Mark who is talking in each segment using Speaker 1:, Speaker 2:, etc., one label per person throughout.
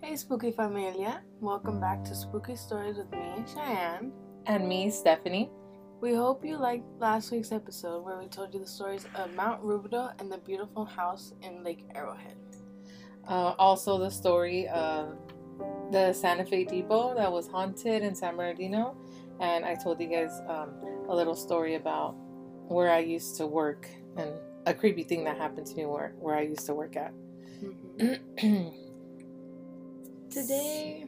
Speaker 1: Hey, Spooky Familia. Welcome back to Spooky Stories with me, Cheyenne.
Speaker 2: And me, Stephanie.
Speaker 1: We hope you liked last week's episode where we told you the stories of Mount Rubidoux and the beautiful house in Lake Arrowhead.
Speaker 2: Uh, also, the story of the Santa Fe Depot that was haunted in San Bernardino. And I told you guys um, a little story about where I used to work and a creepy thing that happened to me where, where I used to work at.
Speaker 1: Today,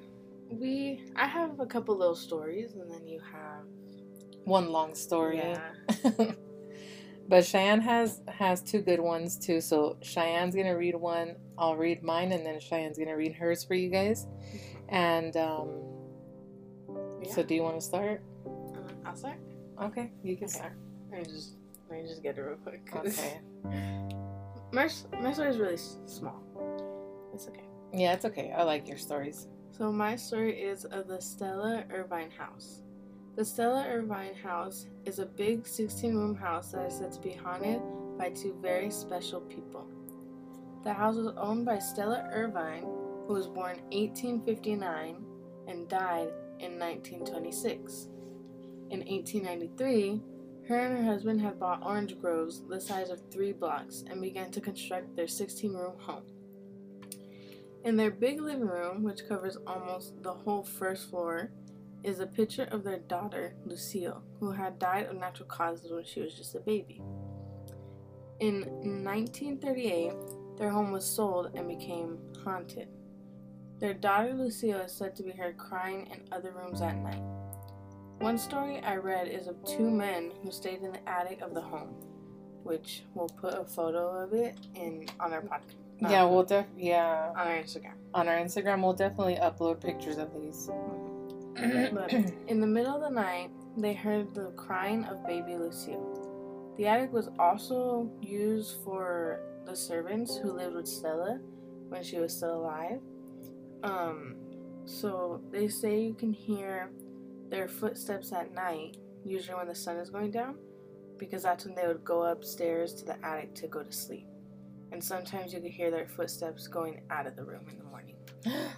Speaker 1: we I have a couple little stories, and then you have
Speaker 2: One long story.
Speaker 1: Yeah.
Speaker 2: but Cheyenne has has two good ones too. So Cheyenne's gonna read one, I'll read mine, and then Cheyenne's gonna read hers for you guys. And um,
Speaker 1: Yeah.
Speaker 2: so, do you want to start?
Speaker 1: Uh, I'll start.
Speaker 2: Okay, you can
Speaker 1: Okay.
Speaker 2: start.
Speaker 1: Me just let me just get it real quick.
Speaker 2: Okay.
Speaker 1: my my story is really small. It's okay.
Speaker 2: Yeah, it's okay. I like your stories.
Speaker 1: So my story is of the Stella Irvine house. The Stella Irvine house is a big 16-room house that is said to be haunted by two very special people. The house was owned by Stella Irvine, who was born 1859 and died in 1926. In 1893, her and her husband had bought orange groves the size of three blocks and began to construct their 16-room home. In their big living room, which covers almost the whole first floor, is a picture of their daughter, Lucille, who had died of natural causes when she was just a baby. In 1938, their home was sold and became haunted. Their daughter, Lucille, is said to be heard crying in other rooms at night. One story I read is of two men who stayed in the attic of the home, which we'll put a photo of it in on our podcast.
Speaker 2: yeah, we'll def yeah
Speaker 1: on our Instagram.
Speaker 2: on our Instagram we'll definitely upload pictures of these.
Speaker 1: But in the middle of the night, they heard the crying of baby Lucille. The attic was also used for the servants who lived with Stella when she was still alive. Um, so they say you can hear their footsteps at night, usually when the sun is going down, because that's when they would go upstairs to the attic to go to sleep. And sometimes you could hear their footsteps going out of the room in the morning.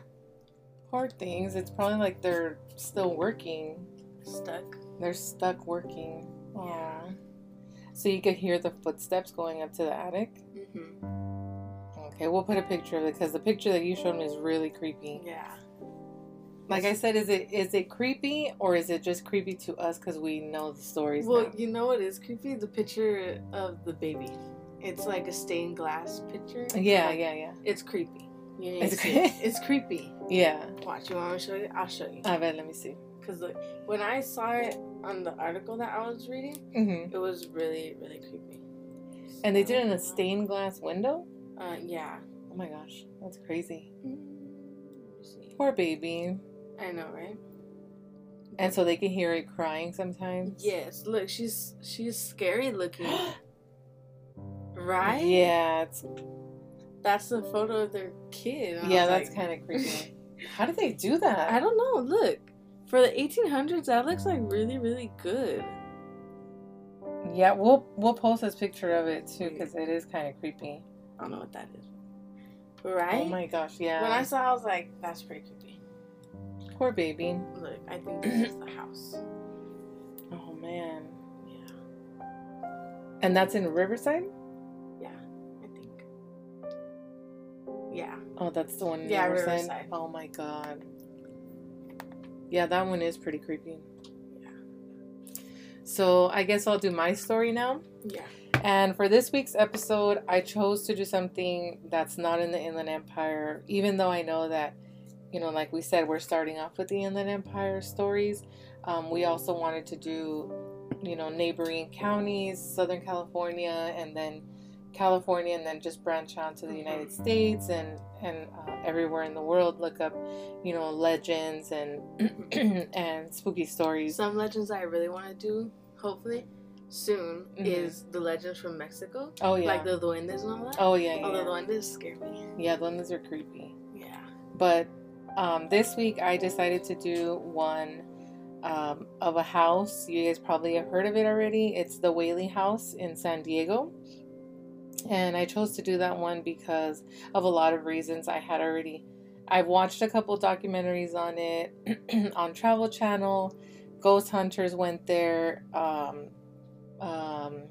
Speaker 2: Poor things. It's probably like they're still working.
Speaker 1: Stuck.
Speaker 2: They're stuck working.
Speaker 1: Yeah.
Speaker 2: So you could hear the footsteps going up to the attic.
Speaker 1: Mm-hmm.
Speaker 2: Okay, we'll put a picture of it because the picture that you showed me is really creepy.
Speaker 1: Yeah.
Speaker 2: Like I said, is it is it creepy or is it just creepy to us because we know the stories?
Speaker 1: Well,
Speaker 2: now?
Speaker 1: you know what is creepy? The picture of the baby. It's like a stained glass picture.
Speaker 2: yeah,
Speaker 1: Like,
Speaker 2: yeah, yeah,
Speaker 1: It's creepy.
Speaker 2: It's
Speaker 1: to see
Speaker 2: cre-
Speaker 1: it. It's creepy.
Speaker 2: yeah.
Speaker 1: Watch. You want me to show you? I'll show you.
Speaker 2: I bet. Let me see.
Speaker 1: Because when I saw it on the article that I was reading,
Speaker 2: hmm
Speaker 1: it was really, really creepy.
Speaker 2: And they did it in a stained glass window.
Speaker 1: Uh, yeah.
Speaker 2: Oh my gosh, that's crazy.
Speaker 1: Mm, see.
Speaker 2: Poor baby.
Speaker 1: I know, right?
Speaker 2: And so they can hear it crying sometimes.
Speaker 1: Yes. Look, she's she's scary looking. right?
Speaker 2: Yeah, it's
Speaker 1: That's the photo of their kid.
Speaker 2: Yeah, that's
Speaker 1: like-
Speaker 2: kind of creepy. How did they do that?
Speaker 1: I don't know. Look, for the 1800s, that looks like really, really good.
Speaker 2: Yeah, we'll we'll post this picture of it too because it is kind of creepy.
Speaker 1: I don't know what that is. Oh right?
Speaker 2: Oh my gosh, yeah.
Speaker 1: When I saw, it, I was like, "That's pretty creepy."
Speaker 2: Poor baby.
Speaker 1: Look, I think this is the house.
Speaker 2: Oh man.
Speaker 1: Yeah,
Speaker 2: And that's in Riverside.
Speaker 1: yeah, I think. Yeah,
Speaker 2: Oh, that's the one in
Speaker 1: Yeah,
Speaker 2: Riverside.
Speaker 1: Riverside.
Speaker 2: Oh my god. Yeah, that one is pretty creepy.
Speaker 1: Yeah.
Speaker 2: So I guess I'll do my story now.
Speaker 1: yeah.
Speaker 2: And for this week's episode, I chose to do something that's not in the Inland Empire, even though I know that, you know, like we said, we're starting off with the Inland Empire stories. Um, we also wanted to do, you know, neighboring counties, Southern California, and then California, and then just branch out to the United States and and uh, everywhere in the world. Look up, you know, legends and and spooky stories.
Speaker 1: Some legends I really want to do, hopefully, soon,
Speaker 2: Mhm.
Speaker 1: is the legends from Mexico,
Speaker 2: Oh yeah.
Speaker 1: like the duendes and all that.
Speaker 2: oh yeah. Yeah.
Speaker 1: the duendes scare me.
Speaker 2: Yeah, the ones are creepy.
Speaker 1: Yeah.
Speaker 2: But um, this week I decided to do one um, of a house. You guys probably have heard of it already. It's the Whaley House in San Diego. And I chose to do that one because of a lot of reasons. I had already, I've watched a couple documentaries on it on Travel Channel. Ghost Hunters went there. Um, um,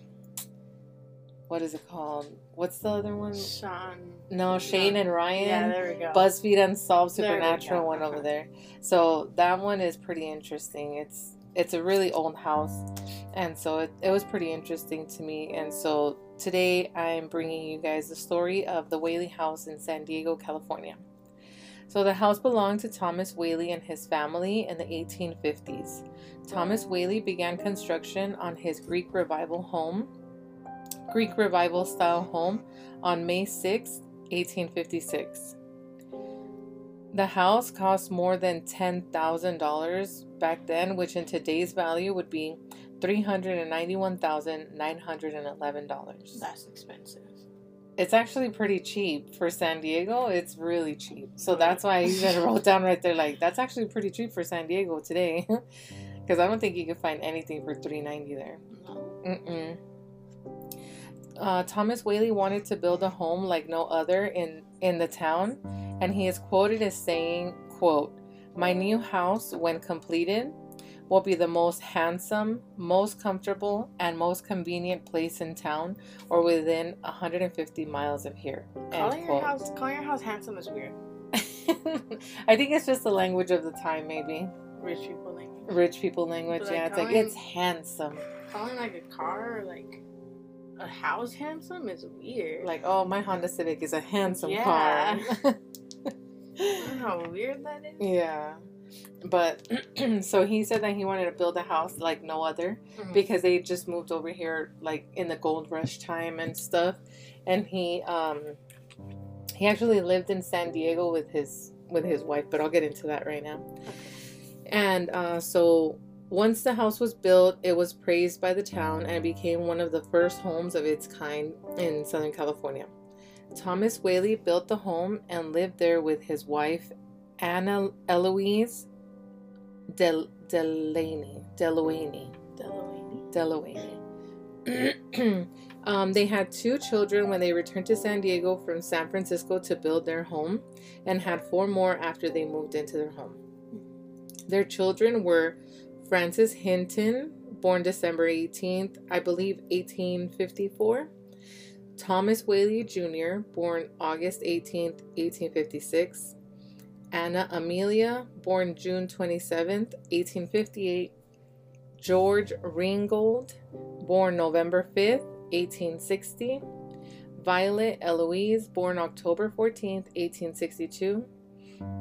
Speaker 2: what is it called? What's the other one?
Speaker 1: Sean.
Speaker 2: No, Shane and Ryan.
Speaker 1: Yeah, there we go.
Speaker 2: BuzzFeed Unsolved Supernatural one over
Speaker 1: Uh-huh.
Speaker 2: there. So that one is pretty interesting. It's it's a really old house, and so it, it was pretty interesting to me. And so today I'm bringing you guys the story of the Whaley House in San Diego, California. So the house belonged to Thomas Whaley and his family in the 1850s. Thomas Whaley began construction on his Greek Revival home, Greek Revival style home, on May 6, 1856. The house cost more than $10,000 back then, which in today's value would be $391,911.
Speaker 1: That's expensive.
Speaker 2: It's actually pretty cheap for San Diego. It's really cheap. So that's why I even wrote down right there like that's actually pretty cheap for San Diego today. Cuz I don't think you can find anything for 390 there.
Speaker 1: No.
Speaker 2: Mm-mm. Uh, Thomas Whaley wanted to build a home like no other in in the town, and he is quoted as saying, "quote My new house, when completed, will be the most handsome, most comfortable, and most convenient place in town, or within 150 miles of here."
Speaker 1: Calling your house calling your house handsome is weird.
Speaker 2: I think it's just the language of the time, maybe
Speaker 1: Rich people language.
Speaker 2: rich people language.
Speaker 1: But, like,
Speaker 2: yeah, it's like it's handsome.
Speaker 1: Calling like a car or like a house handsome is weird.
Speaker 2: Like, oh, my Honda Civic is a handsome
Speaker 1: Yeah.
Speaker 2: car.
Speaker 1: how weird that is?
Speaker 2: yeah. But so he said that he wanted to build a house like no other
Speaker 1: Mhm.
Speaker 2: because they just moved over here like in the gold rush time and stuff. And he um he actually lived in San Diego with his with his wife, but I'll get into that right now. And uh, so once the house was built, it was praised by the town and became one of the first homes of its kind in Southern California. Thomas Whaley built the home and lived there with his wife, Anna Eloise Del- Delaney. Delaney.
Speaker 1: Delaney.
Speaker 2: Delaney. um, they had two children when they returned to San Diego from San Francisco to build their home, and had four more after they moved into their home. Their children were Francis Hinton, born December 18th, I believe 1854. Thomas Whaley Jr., born August 18th, 1856. Anna Amelia, born June 27th, 1858. George Ringgold, born November 5th, 1860. Violet Eloise, born October 14th, 1862.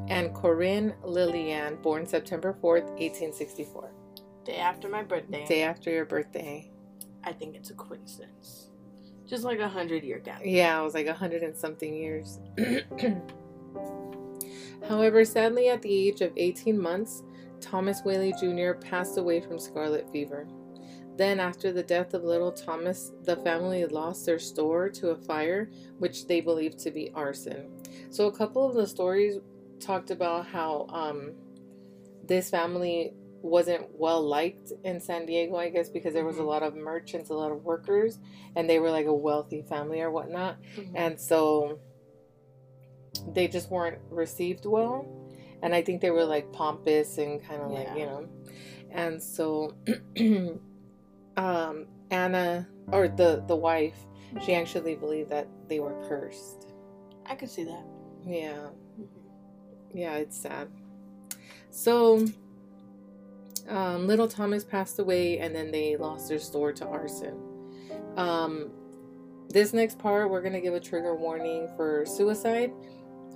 Speaker 2: And Corinne Lillian, born September 4th, 1864.
Speaker 1: Day after my birthday.
Speaker 2: Day after your birthday.
Speaker 1: I think it's a coincidence. Just like a hundred year gap.
Speaker 2: Yeah, I was like a hundred and something years. However, sadly, at the age of 18 months, Thomas Whaley Jr. passed away from scarlet fever. Then, after the death of little Thomas, the family lost their store to a fire, which they believed to be arson. So, a couple of the stories talked about how um, this family wasn't well liked in San Diego, I guess, because there was a
Speaker 1: Mhm.
Speaker 2: lot of merchants, a lot of workers, and they were like a wealthy family or whatnot.
Speaker 1: Mhm.
Speaker 2: And so they just weren't received well. And I think they were like pompous and kind of like, you know. And so um Anna or the the wife, she actually believed that they were cursed.
Speaker 1: I could see that.
Speaker 2: Yeah.
Speaker 1: Mhm.
Speaker 2: Yeah, it's sad. So, um, little Thomas passed away, and then they lost their store to arson. Um, this next part, we're gonna give a trigger warning for suicide,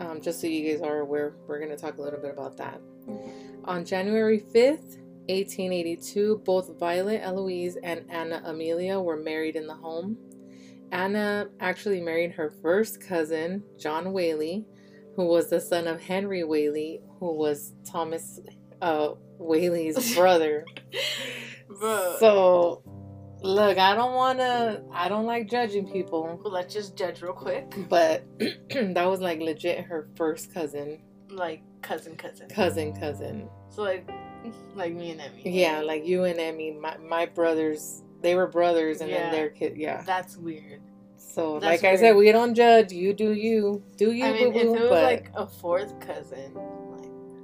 Speaker 2: um, just so you guys are aware. We're gonna talk a little bit about that. On January fifth, 1882, both Violet Eloise and Anna Amelia were married in the home. Anna actually married her first cousin, John Whaley, who was the son of Henry Whaley, who was Thomas uh, Whaley's brother.
Speaker 1: Bro,
Speaker 2: So, look, I don't want to, I don't like judging people,
Speaker 1: let's just judge real quick.
Speaker 2: but that was like legit her first cousin.
Speaker 1: Like cousin, cousin.
Speaker 2: cousin, cousin.
Speaker 1: So like, like me and Emmy.
Speaker 2: Yeah, like you and Emmy, my my brothers, they were brothers, and
Speaker 1: Yeah.
Speaker 2: then their kid. Yeah.
Speaker 1: That's weird.
Speaker 2: So,
Speaker 1: That's
Speaker 2: like I said, we don't judge. You do you. Do you,
Speaker 1: I mean,
Speaker 2: boo
Speaker 1: if it was
Speaker 2: But
Speaker 1: like a fourth cousin,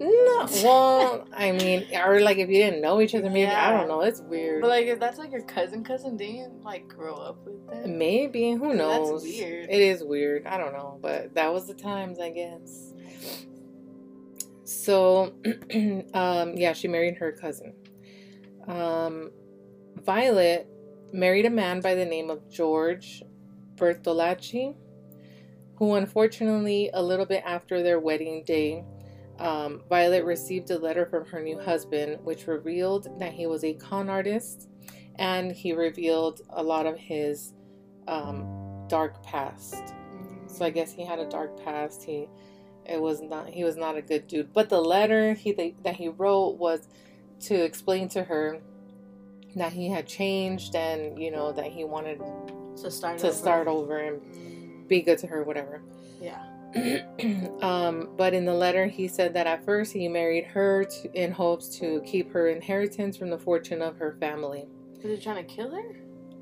Speaker 2: no, well, I mean, or like if you didn't know each other, maybe I don't know. It's weird.
Speaker 1: but like if that's like your cousin, cousin, didn't you like grow up with them?
Speaker 2: Maybe who knows?
Speaker 1: That's weird.
Speaker 2: It is weird. I don't know, but that was the times, I guess. So, um, yeah, she married her cousin. Um, Violet married a man by the name of George Bertolacci, who unfortunately, a little bit after their wedding day, um, Violet received a letter from her new husband, which revealed that he was a con artist and he revealed a lot of his um, dark past. So I guess he had a dark past. He it was not he was not a good dude. But the letter he that he wrote was to explain to her that he had changed and you know that he wanted
Speaker 1: to start
Speaker 2: to
Speaker 1: over.
Speaker 2: start over and
Speaker 1: Mm,
Speaker 2: be good to her whatever.
Speaker 1: yeah.
Speaker 2: um, but in the letter, he said that at first he married her to, in hopes to keep her inheritance from the fortune of her family.
Speaker 1: Was he trying to kill her?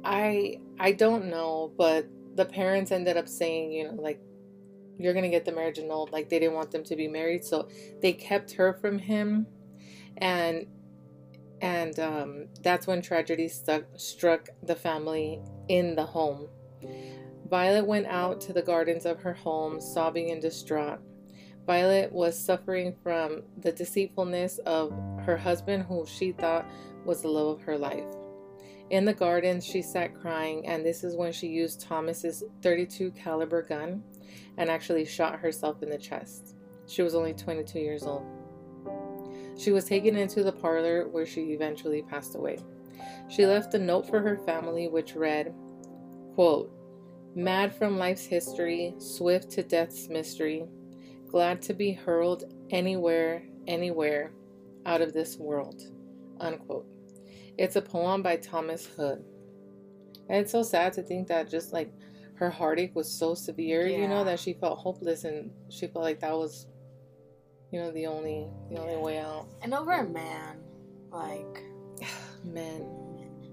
Speaker 2: I I don't know, but the parents ended up saying, you know, like you're gonna get the marriage annulled. Like they didn't want them to be married, so they kept her from him, and and um, that's when tragedy stuck struck the family in the home. Violet went out to the gardens of her home, sobbing and distraught. Violet was suffering from the deceitfulness of her husband, who she thought was the love of her life. In the gardens, she sat crying, and this is when she used Thomas's 32 caliber gun and actually shot herself in the chest. She was only 22 years old. She was taken into the parlor where she eventually passed away. She left a note for her family which read, quote, Mad from life's history, swift to death's mystery, glad to be hurled anywhere, anywhere out of this world. Unquote. It's a poem by Thomas Hood. And it's so sad to think that just like her heartache was so severe, you know, that she felt hopeless and she felt like that was, you know, the only the only way out.
Speaker 1: And over a man, like,
Speaker 2: Men.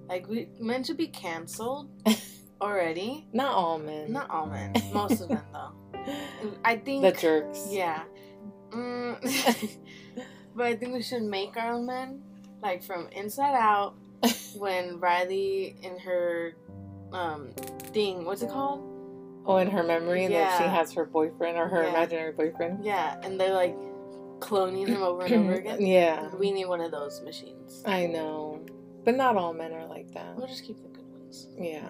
Speaker 1: like we meant to be canceled already.
Speaker 2: Not all men.
Speaker 1: Not all men, most of them though. I think
Speaker 2: the jerks.
Speaker 1: Yeah. Mm, but I think we should make our own men, like from Inside Out. when Riley in her um thing, what's it called?
Speaker 2: Oh, in her memory that she has her boyfriend or her
Speaker 1: Yeah.
Speaker 2: imaginary boyfriend.
Speaker 1: Yeah, and they're like cloning him over and over again.
Speaker 2: yeah.
Speaker 1: We need one of those machines.
Speaker 2: I know. But not all men are like that.
Speaker 1: We'll just keep the good ones.
Speaker 2: Yeah.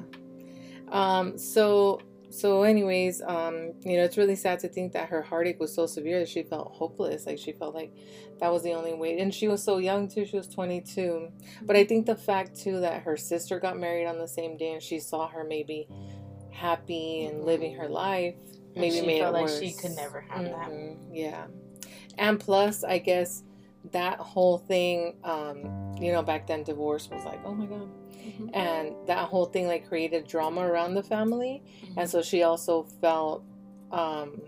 Speaker 2: Um, so so anyways, um, you know, it's really sad to think that her heartache was so severe that she felt hopeless. Like she felt like that was the only way. And she was so young too, she was twenty two. But I think the fact too that her sister got married on the same day and she saw her maybe happy and living her life maybe made
Speaker 1: felt
Speaker 2: it
Speaker 1: like
Speaker 2: worse.
Speaker 1: she could never have that.
Speaker 2: Mhm, Yeah. And plus, I guess that whole thing, um, you know, back then divorce was like, oh my god,
Speaker 1: Mhm.
Speaker 2: and that whole thing like created drama around the family,
Speaker 1: Mhm.
Speaker 2: and so she also felt um,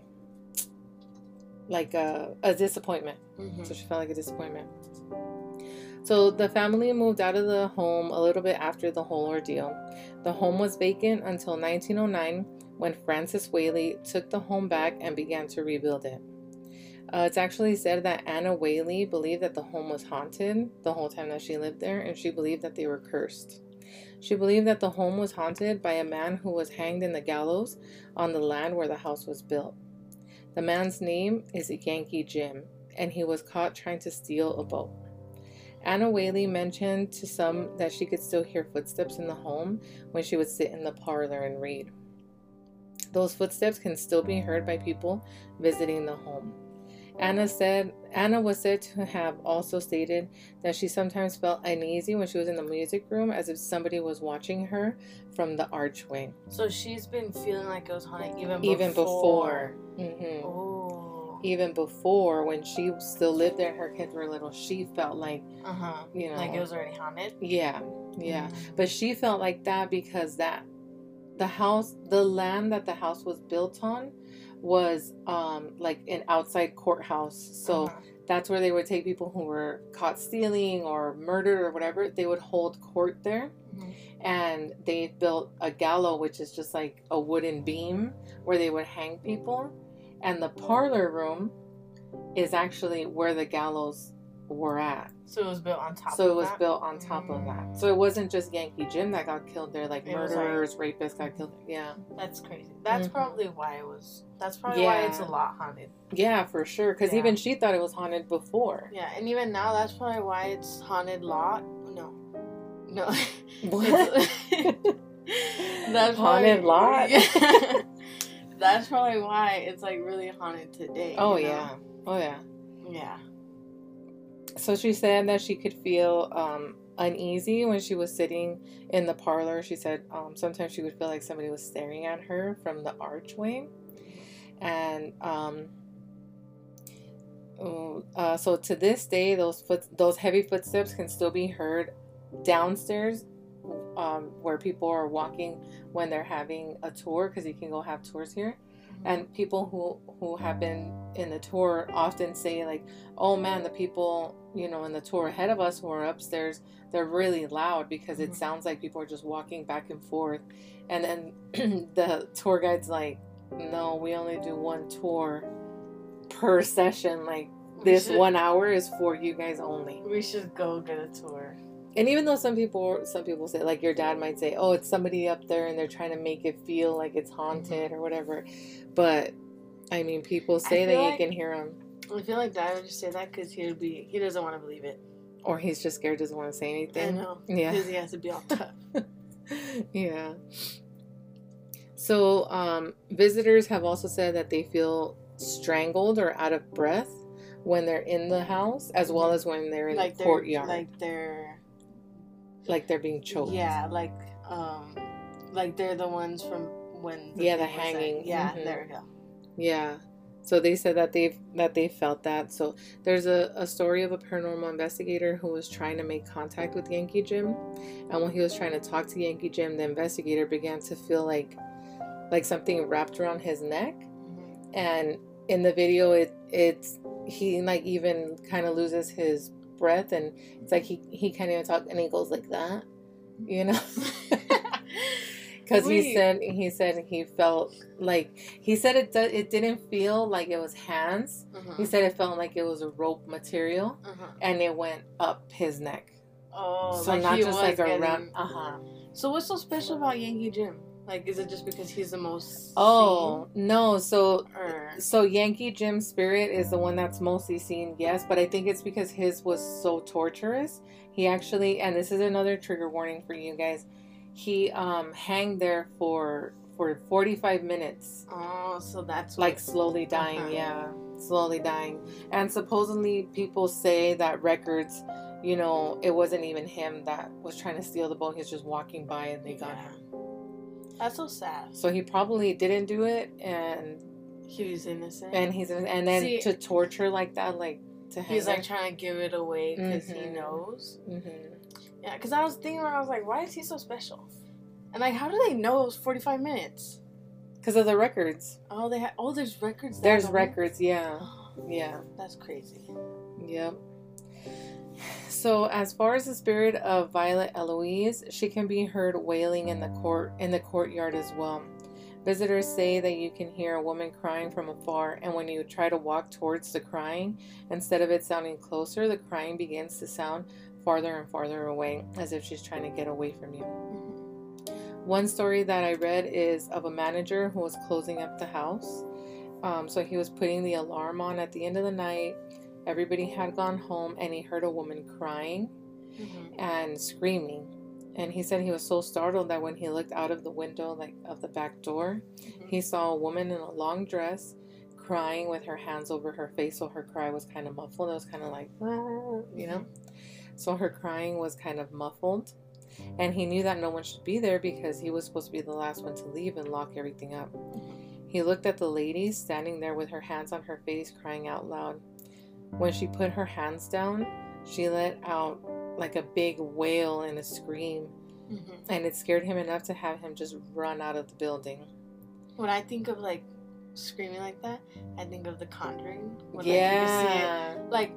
Speaker 2: like a, a disappointment.
Speaker 1: Mhm.
Speaker 2: So she felt like a disappointment. So the family moved out of the home a little bit after the whole ordeal. The home was vacant until 1909 when francis Whaley took the home back and began to rebuild it. Uh, it's actually said that Anna Whaley believed that the home was haunted the whole time that she lived there, and she believed that they were cursed. She believed that the home was haunted by a man who was hanged in the gallows on the land where the house was built. The man's name is Yankee Jim, and he was caught trying to steal a boat. Anna Whaley mentioned to some that she could still hear footsteps in the home when she would sit in the parlor and read. Those footsteps can still be heard by people visiting the home. Anna said Anna was said to have also stated that she sometimes felt uneasy when she was in the music room as if somebody was watching her from the archway.
Speaker 1: So she's been feeling like it was haunted even before.
Speaker 2: Even before. hmm
Speaker 1: Oh.
Speaker 2: Even before when she still lived there her kids were little, she felt like,
Speaker 1: Uh huh.
Speaker 2: you know,
Speaker 1: Like it was already haunted.
Speaker 2: yeah, yeah.
Speaker 1: Mm.
Speaker 2: But she felt like that because that the house, the land that the house was built on, was um, like an outside courthouse. So
Speaker 1: Uh-huh.
Speaker 2: that's where they would take people who were caught stealing or murdered or whatever. They would hold court there.
Speaker 1: Mhm.
Speaker 2: And they built a gallows, which is just like a wooden beam where they would hang people. And the parlor room is actually where the gallows were at.
Speaker 1: So it was built on top.
Speaker 2: So
Speaker 1: of
Speaker 2: it was
Speaker 1: that?
Speaker 2: built on top of that. So it wasn't just Yankee Jim that got killed there, like
Speaker 1: It was like-
Speaker 2: murderers, rapists got killed. Yeah.
Speaker 1: That's crazy. That's
Speaker 2: Mhm.
Speaker 1: probably why it was. That's probably why it's a lot haunted.
Speaker 2: Yeah, for sure. Because
Speaker 1: Yeah.
Speaker 2: even she thought it was haunted before.
Speaker 1: Yeah, and even now, that's probably why it's haunted lot. No, no.
Speaker 2: What?
Speaker 1: that's
Speaker 2: Haunted lot?
Speaker 1: Yeah. that's probably why it's like really haunted today.
Speaker 2: oh,
Speaker 1: you know?
Speaker 2: yeah. Oh, yeah.
Speaker 1: Yeah.
Speaker 2: So she said that she could feel um, uneasy when she was sitting in the parlor. She said um, sometimes she would feel like somebody was staring at her from the archway. And um, uh, so to this day, those foot those heavy footsteps can still be heard downstairs um, where people are walking when they're having a tour because you can go have tours here and people who who have been in the tour often say like oh man the people you know in the tour ahead of us who are upstairs they're really loud because it
Speaker 1: Mhm.
Speaker 2: sounds like people are just walking back and forth and then the tour guide's like no we only do one tour per session like this
Speaker 1: should-
Speaker 2: one hour is for you guys only
Speaker 1: We should go get a tour.
Speaker 2: And even though some people some people say like your dad might say oh it's somebody up there and they're trying to make it feel like it's haunted or whatever but i mean people say that
Speaker 1: feel
Speaker 2: you can hear them
Speaker 1: I feel like Dad would just say that because he would be. He doesn't want to believe it.
Speaker 2: or he's just scared doesn't want to say anything I
Speaker 1: know.
Speaker 2: yeah
Speaker 1: Because he has to be all tough.
Speaker 2: yeah so um, visitors have also said that they feel strangled or out of breath when they're in the house as well as when they're in
Speaker 1: like
Speaker 2: the
Speaker 1: they're
Speaker 2: courtyard like,
Speaker 1: like they're
Speaker 2: being choked
Speaker 1: Yeah, like um, like they're the ones from when.
Speaker 2: Yeah, the
Speaker 1: was like-
Speaker 2: hanging.
Speaker 1: yeah,
Speaker 2: Mhm.
Speaker 1: there we go.
Speaker 2: Yeah. So they said that they've that they felt that. So there's a, a story of a paranormal investigator who was trying to make contact with Yankee Jim. And when he was trying to talk to Yankee Jim, the investigator began to feel like like something wrapped around his neck.
Speaker 1: Mhm.
Speaker 2: And in the video it it's he like even kind of loses his breath and it's like he he can't even talk and he goes like that. You know? Because he said he said he felt like he said it do, it didn't feel like it was hands.
Speaker 1: Uh-huh.
Speaker 2: He said it felt like it was a rope material,
Speaker 1: Uh-huh.
Speaker 2: and it went up his neck.
Speaker 1: Oh,
Speaker 2: so
Speaker 1: like
Speaker 2: not just like around. Uh huh.
Speaker 1: So what's so special about Yankee Jim? Like, is it just because he's the most?
Speaker 2: Oh no! So
Speaker 1: or
Speaker 2: so Yankee Jim Spirit is the one that's mostly seen, yes, but I think it's because his was so torturous. He actually, and this is another trigger warning for you guys. He um hanged there for for forty five minutes.
Speaker 1: oh, so that's
Speaker 2: like slowly dying
Speaker 1: Uh-huh.
Speaker 2: yeah slowly dying and supposedly people say that records you know it wasn't even him that was trying to steal the boat he was just walking by and they got
Speaker 1: Yeah.
Speaker 2: him
Speaker 1: That's so sad.
Speaker 2: so he probably didn't do it and
Speaker 1: He was innocent.
Speaker 2: and he's and then
Speaker 1: See-
Speaker 2: to torture like that like to hang
Speaker 1: he's like trying to give it away because he
Speaker 2: Mhm.
Speaker 1: knows.
Speaker 2: hmm
Speaker 1: Yeah, because I was thinking, I was like, why is he so special? And like, how do they know it was forty five minutes?
Speaker 2: because of the records
Speaker 1: Oh, they had. Oh, there's records.
Speaker 2: there's records yeah yeah
Speaker 1: That's crazy.
Speaker 2: Yep. So, as far as the spirit of Violet Eloise, she can be heard wailing in the court in the courtyard as well. Visitors say that you can hear a woman crying from afar, and when you try to walk towards the crying, instead of it sounding closer, the crying begins to sound farther and farther away, as if she's trying to get away from you. One story that I read is of a manager who was closing up the house. Um, so he was putting the alarm on at the end of the night. Everybody had gone home, and he heard a woman crying
Speaker 1: Mhm.
Speaker 2: and screaming. And he said he was so startled that when he looked out of the window, like of the back door,
Speaker 1: Mhm.
Speaker 2: he saw a woman in a long dress crying with her hands over her face. So her cry was kind of muffled. It was kind of like, "Ah," you know. So her crying was kind of muffled. And he knew that no one should be there because he was supposed to be the last one to leave and lock everything up. He looked at the lady standing there with her hands on her face, crying out loud. When she put her hands down, she let out like a big wail and a scream,
Speaker 1: Mhm.
Speaker 2: and it scared him enough to have him just run out of the building.
Speaker 1: When I think of like screaming like that, I think of The Conjuring. when, like, you see it.
Speaker 2: yeah.
Speaker 1: Like,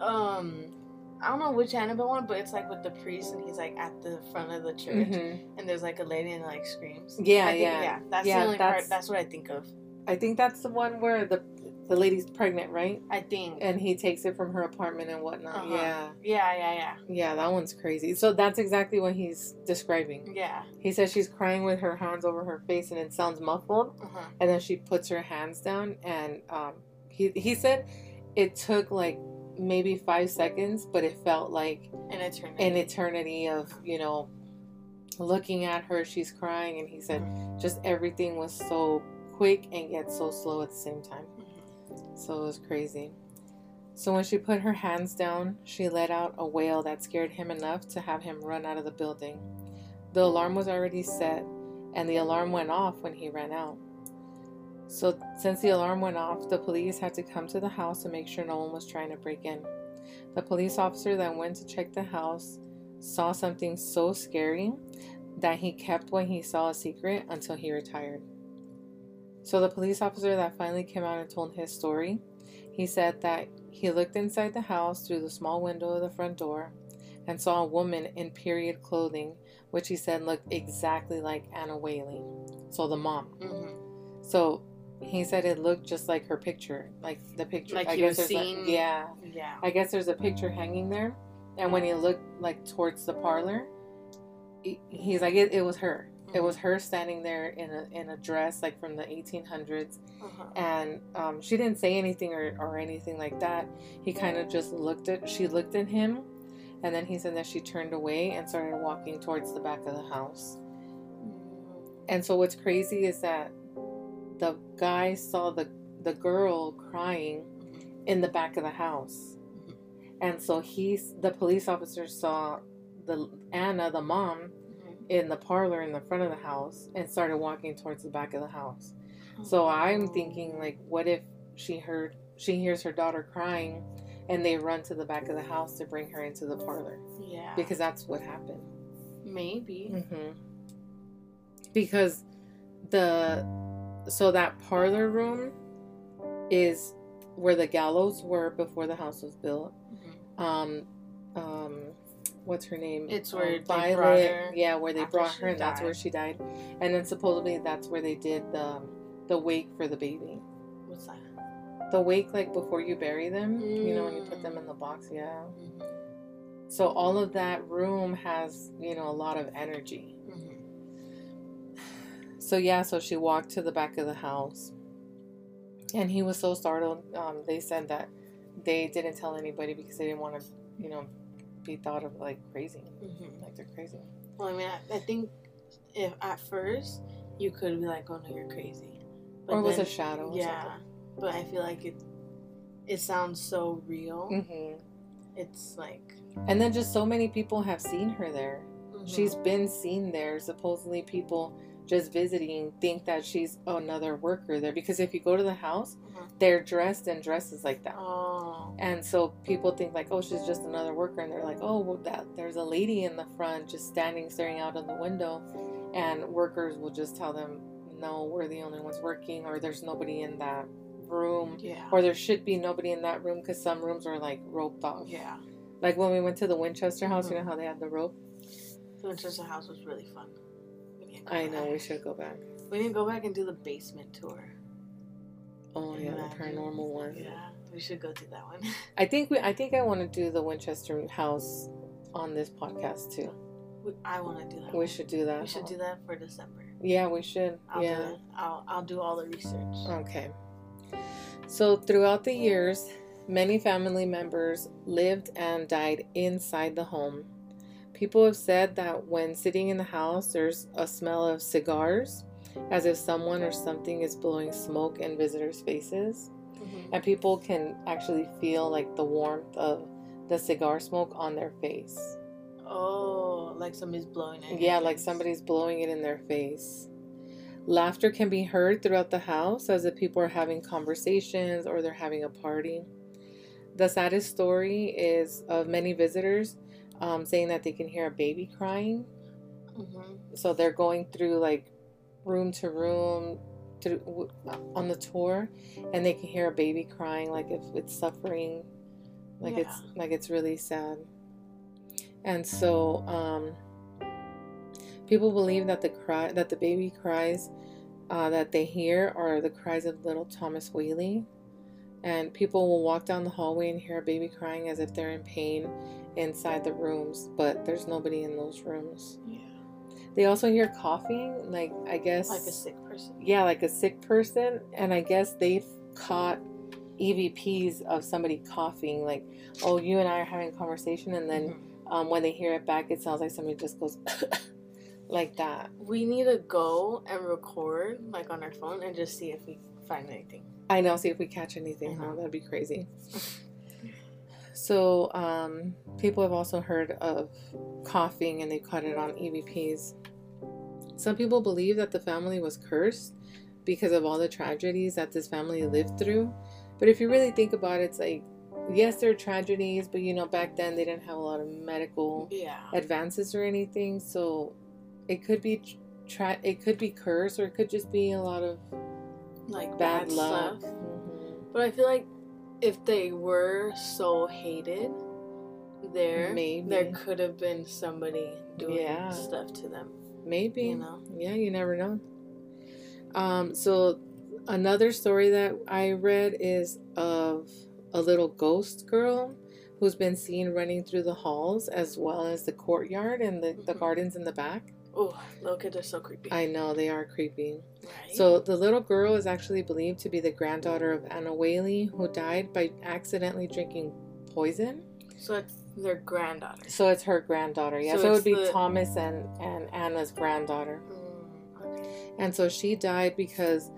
Speaker 1: um, I don't know which Annabelle one, but it's like with the priest and he's like at the front of the church
Speaker 2: Mhm.
Speaker 1: and there's like a lady and like screams.
Speaker 2: Yeah,
Speaker 1: think,
Speaker 2: yeah.
Speaker 1: yeah. That's
Speaker 2: Yeah,
Speaker 1: the only
Speaker 2: that's-
Speaker 1: part. That's what I think of.
Speaker 2: I think that's the one where the the lady's pregnant, right?
Speaker 1: I think.
Speaker 2: And he takes it from her apartment and whatnot.
Speaker 1: Uh-huh.
Speaker 2: Yeah.
Speaker 1: Yeah, yeah, yeah,
Speaker 2: Yeah, that one's crazy. So that's exactly what he's describing.
Speaker 1: yeah.
Speaker 2: He says she's crying with her hands over her face and it sounds muffled.
Speaker 1: Uh-huh.
Speaker 2: And then she puts her hands down and um, he, he said it took like maybe five seconds, but it felt like
Speaker 1: An eternity.
Speaker 2: an eternity of, you know, looking at her. She's crying. And he said just everything was so quick and yet so slow at the same time. So it was crazy. So when she put her hands down, she let out a wail that scared him enough to have him run out of the building. The alarm was already set, and the alarm went off when he ran out. So since the alarm went off, the police had to come to the house to make sure no one was trying to break in. The police officer that went to check the house saw something so scary that he kept what he saw a secret until he retired. So the police officer that finally came out and told his story, he said that he looked inside the house through the small window of the front door and saw a woman in period clothing, which he said looked exactly like Anna Whaley, so the mom.
Speaker 1: Mhm.
Speaker 2: So he said it looked just like her picture, like the picture.
Speaker 1: Like
Speaker 2: I
Speaker 1: he
Speaker 2: guess
Speaker 1: was
Speaker 2: there's a- yeah,
Speaker 1: Yeah.
Speaker 2: I guess there's a picture hanging there, and when he looked like towards the parlor, he- he's like it, it was her. It was her standing there in a in a dress like from the 1800s,
Speaker 1: Uh-huh.
Speaker 2: and um, she didn't say anything or, or anything like that. He kind of just looked at she looked at him, and then he said that she turned away and started walking towards the back of the house. And so what's crazy is that the guy saw the the girl crying
Speaker 1: Mhm.
Speaker 2: in the back of the house. And so he's the police officer saw the Anna, the mom. In the parlor in the front of the house and started walking towards the back of the house. So I'm thinking like what if she heard she hears her daughter crying and they run to the back of the house to bring her into the parlor
Speaker 1: Yeah.
Speaker 2: because that's what happened.
Speaker 1: maybe.
Speaker 2: hmm Because the so that parlor room is where the gallows were before the house was built.
Speaker 1: Mhm.
Speaker 2: Um, um, what's her name?
Speaker 1: It's
Speaker 2: Um,
Speaker 1: where brought her
Speaker 2: Yeah, where they brought her, and that's where she died. And then supposedly that's where they did the the wake for the baby.
Speaker 1: What's that?
Speaker 2: The wake, like before you bury them, you know, when you put
Speaker 1: Mm.
Speaker 2: them in the box. Yeah.
Speaker 1: Mhm.
Speaker 2: So all of that room has, you know, a lot of energy.
Speaker 1: Mhm.
Speaker 2: So yeah, so she walked to the back of the house, and he was so startled. Um, they said that they didn't tell anybody because they didn't want to, you know, be thought of like crazy,
Speaker 1: Mhm.
Speaker 2: like they're crazy.
Speaker 1: Well, I mean, I, I think if at first you could be like, "Oh no, you're crazy,"
Speaker 2: or it was
Speaker 1: then-
Speaker 2: a shadow. Or
Speaker 1: yeah, but I feel like it. It sounds so real.
Speaker 2: hmm
Speaker 1: It's like
Speaker 2: And then just so many people have seen her there.
Speaker 1: mhm.
Speaker 2: She's been seen there. Supposedly, people just visiting think that she's another worker there because if you go to the house,
Speaker 1: Mhm.
Speaker 2: they're dressed in dresses like that.
Speaker 1: Oh.
Speaker 2: And so people think like, oh, she's just another worker, and they're like, oh, well, that there's a lady in the front just standing, staring out of the window, and workers will just tell them, no, we're the only ones working, or there's nobody in that room,
Speaker 1: Yeah.
Speaker 2: or there should be nobody in that room because some rooms are like roped off.
Speaker 1: yeah.
Speaker 2: Like when we went to the Winchester house, you
Speaker 1: Mhm.
Speaker 2: know how they had the rope.
Speaker 1: The Winchester House was really fun. Need
Speaker 2: I know we should go back.
Speaker 1: We need to go back and do the basement tour.
Speaker 2: Oh yeah, the paranormal one.
Speaker 1: Yeah, we should go do that one.
Speaker 2: I think we. I think I want to do the Winchester house on this podcast too.
Speaker 1: We- I want to do that.
Speaker 2: We should do that.
Speaker 1: We should do that for December.
Speaker 2: Yeah, we should.
Speaker 1: I'll
Speaker 2: yeah.
Speaker 1: I'll I'll do all the research.
Speaker 2: Okay. So, throughout the years, many family members lived and died inside the home. People have said that when sitting in the house, there's a smell of cigars, as if someone or something is blowing smoke in visitors' faces.
Speaker 1: Mhm.
Speaker 2: And people can actually feel like the warmth of the cigar smoke on their face.
Speaker 1: Oh, like somebody's blowing it.
Speaker 2: Yeah, like somebody's blowing it in their face. Laughter can be heard throughout the house as if people are having conversations or they're having a party. The saddest story is of many visitors um, saying that they can hear a baby crying.
Speaker 1: Mhm.
Speaker 2: So they're going through like room to room, through w- on the tour, and they can hear a baby crying, like if it's suffering, like it's like it's really sad. And so, um, people believe that the cry that the baby cries uh, that they hear are the cries of little Thomas Whaley. And people will walk down the hallway and hear a baby crying as if they're in pain inside the rooms, but there's nobody in those rooms.
Speaker 1: Yeah.
Speaker 2: They also hear coughing, like I guess
Speaker 1: Like a sick person.
Speaker 2: yeah, like a sick person, and I guess they've caught EVPs of somebody coughing, like, oh, you and I are having a conversation, and then
Speaker 1: Mhm.
Speaker 2: um, when they hear it back, it sounds like somebody just goes like that.
Speaker 1: we need to go and record like on our phone and just see if we find anything.
Speaker 2: I know, see if we catch anything, huh?
Speaker 1: Mhm.
Speaker 2: That'd be crazy. So, um, people have also heard of coughing and they caught it on EVPs. Some people believe that the family was cursed because of all the tragedies that this family lived through. But if you really think about it, it's like, yes, there are tragedies, but you know, back then they didn't have a lot of medical
Speaker 1: Yeah.
Speaker 2: advances or anything. So it could be, tra- it could be curse or it could just be a lot of
Speaker 1: Like
Speaker 2: bad
Speaker 1: bad,
Speaker 2: luck. Mhm.
Speaker 1: But I feel like if they were so hated there,
Speaker 2: Maybe.
Speaker 1: there could have been somebody doing
Speaker 2: Yeah.
Speaker 1: stuff to them.
Speaker 2: Maybe.
Speaker 1: You know?
Speaker 2: Yeah, you never know. Um, so another story that I read is of a little ghost girl who's been seen running through the halls as well as the courtyard and the, the
Speaker 1: Mhm.
Speaker 2: gardens in the back.
Speaker 1: Oh, little kids are so creepy.
Speaker 2: I know they are creepy.
Speaker 1: right?
Speaker 2: So the little girl is actually believed to be the granddaughter of Anna Whaley, who died by accidentally drinking poison.
Speaker 1: so it's their granddaughter.
Speaker 2: So it's her granddaughter. Yeah,
Speaker 1: So
Speaker 2: so, it would be
Speaker 1: the-
Speaker 2: Thomas and, and Anna's granddaughter.
Speaker 1: Mm, okay.
Speaker 2: And so she died because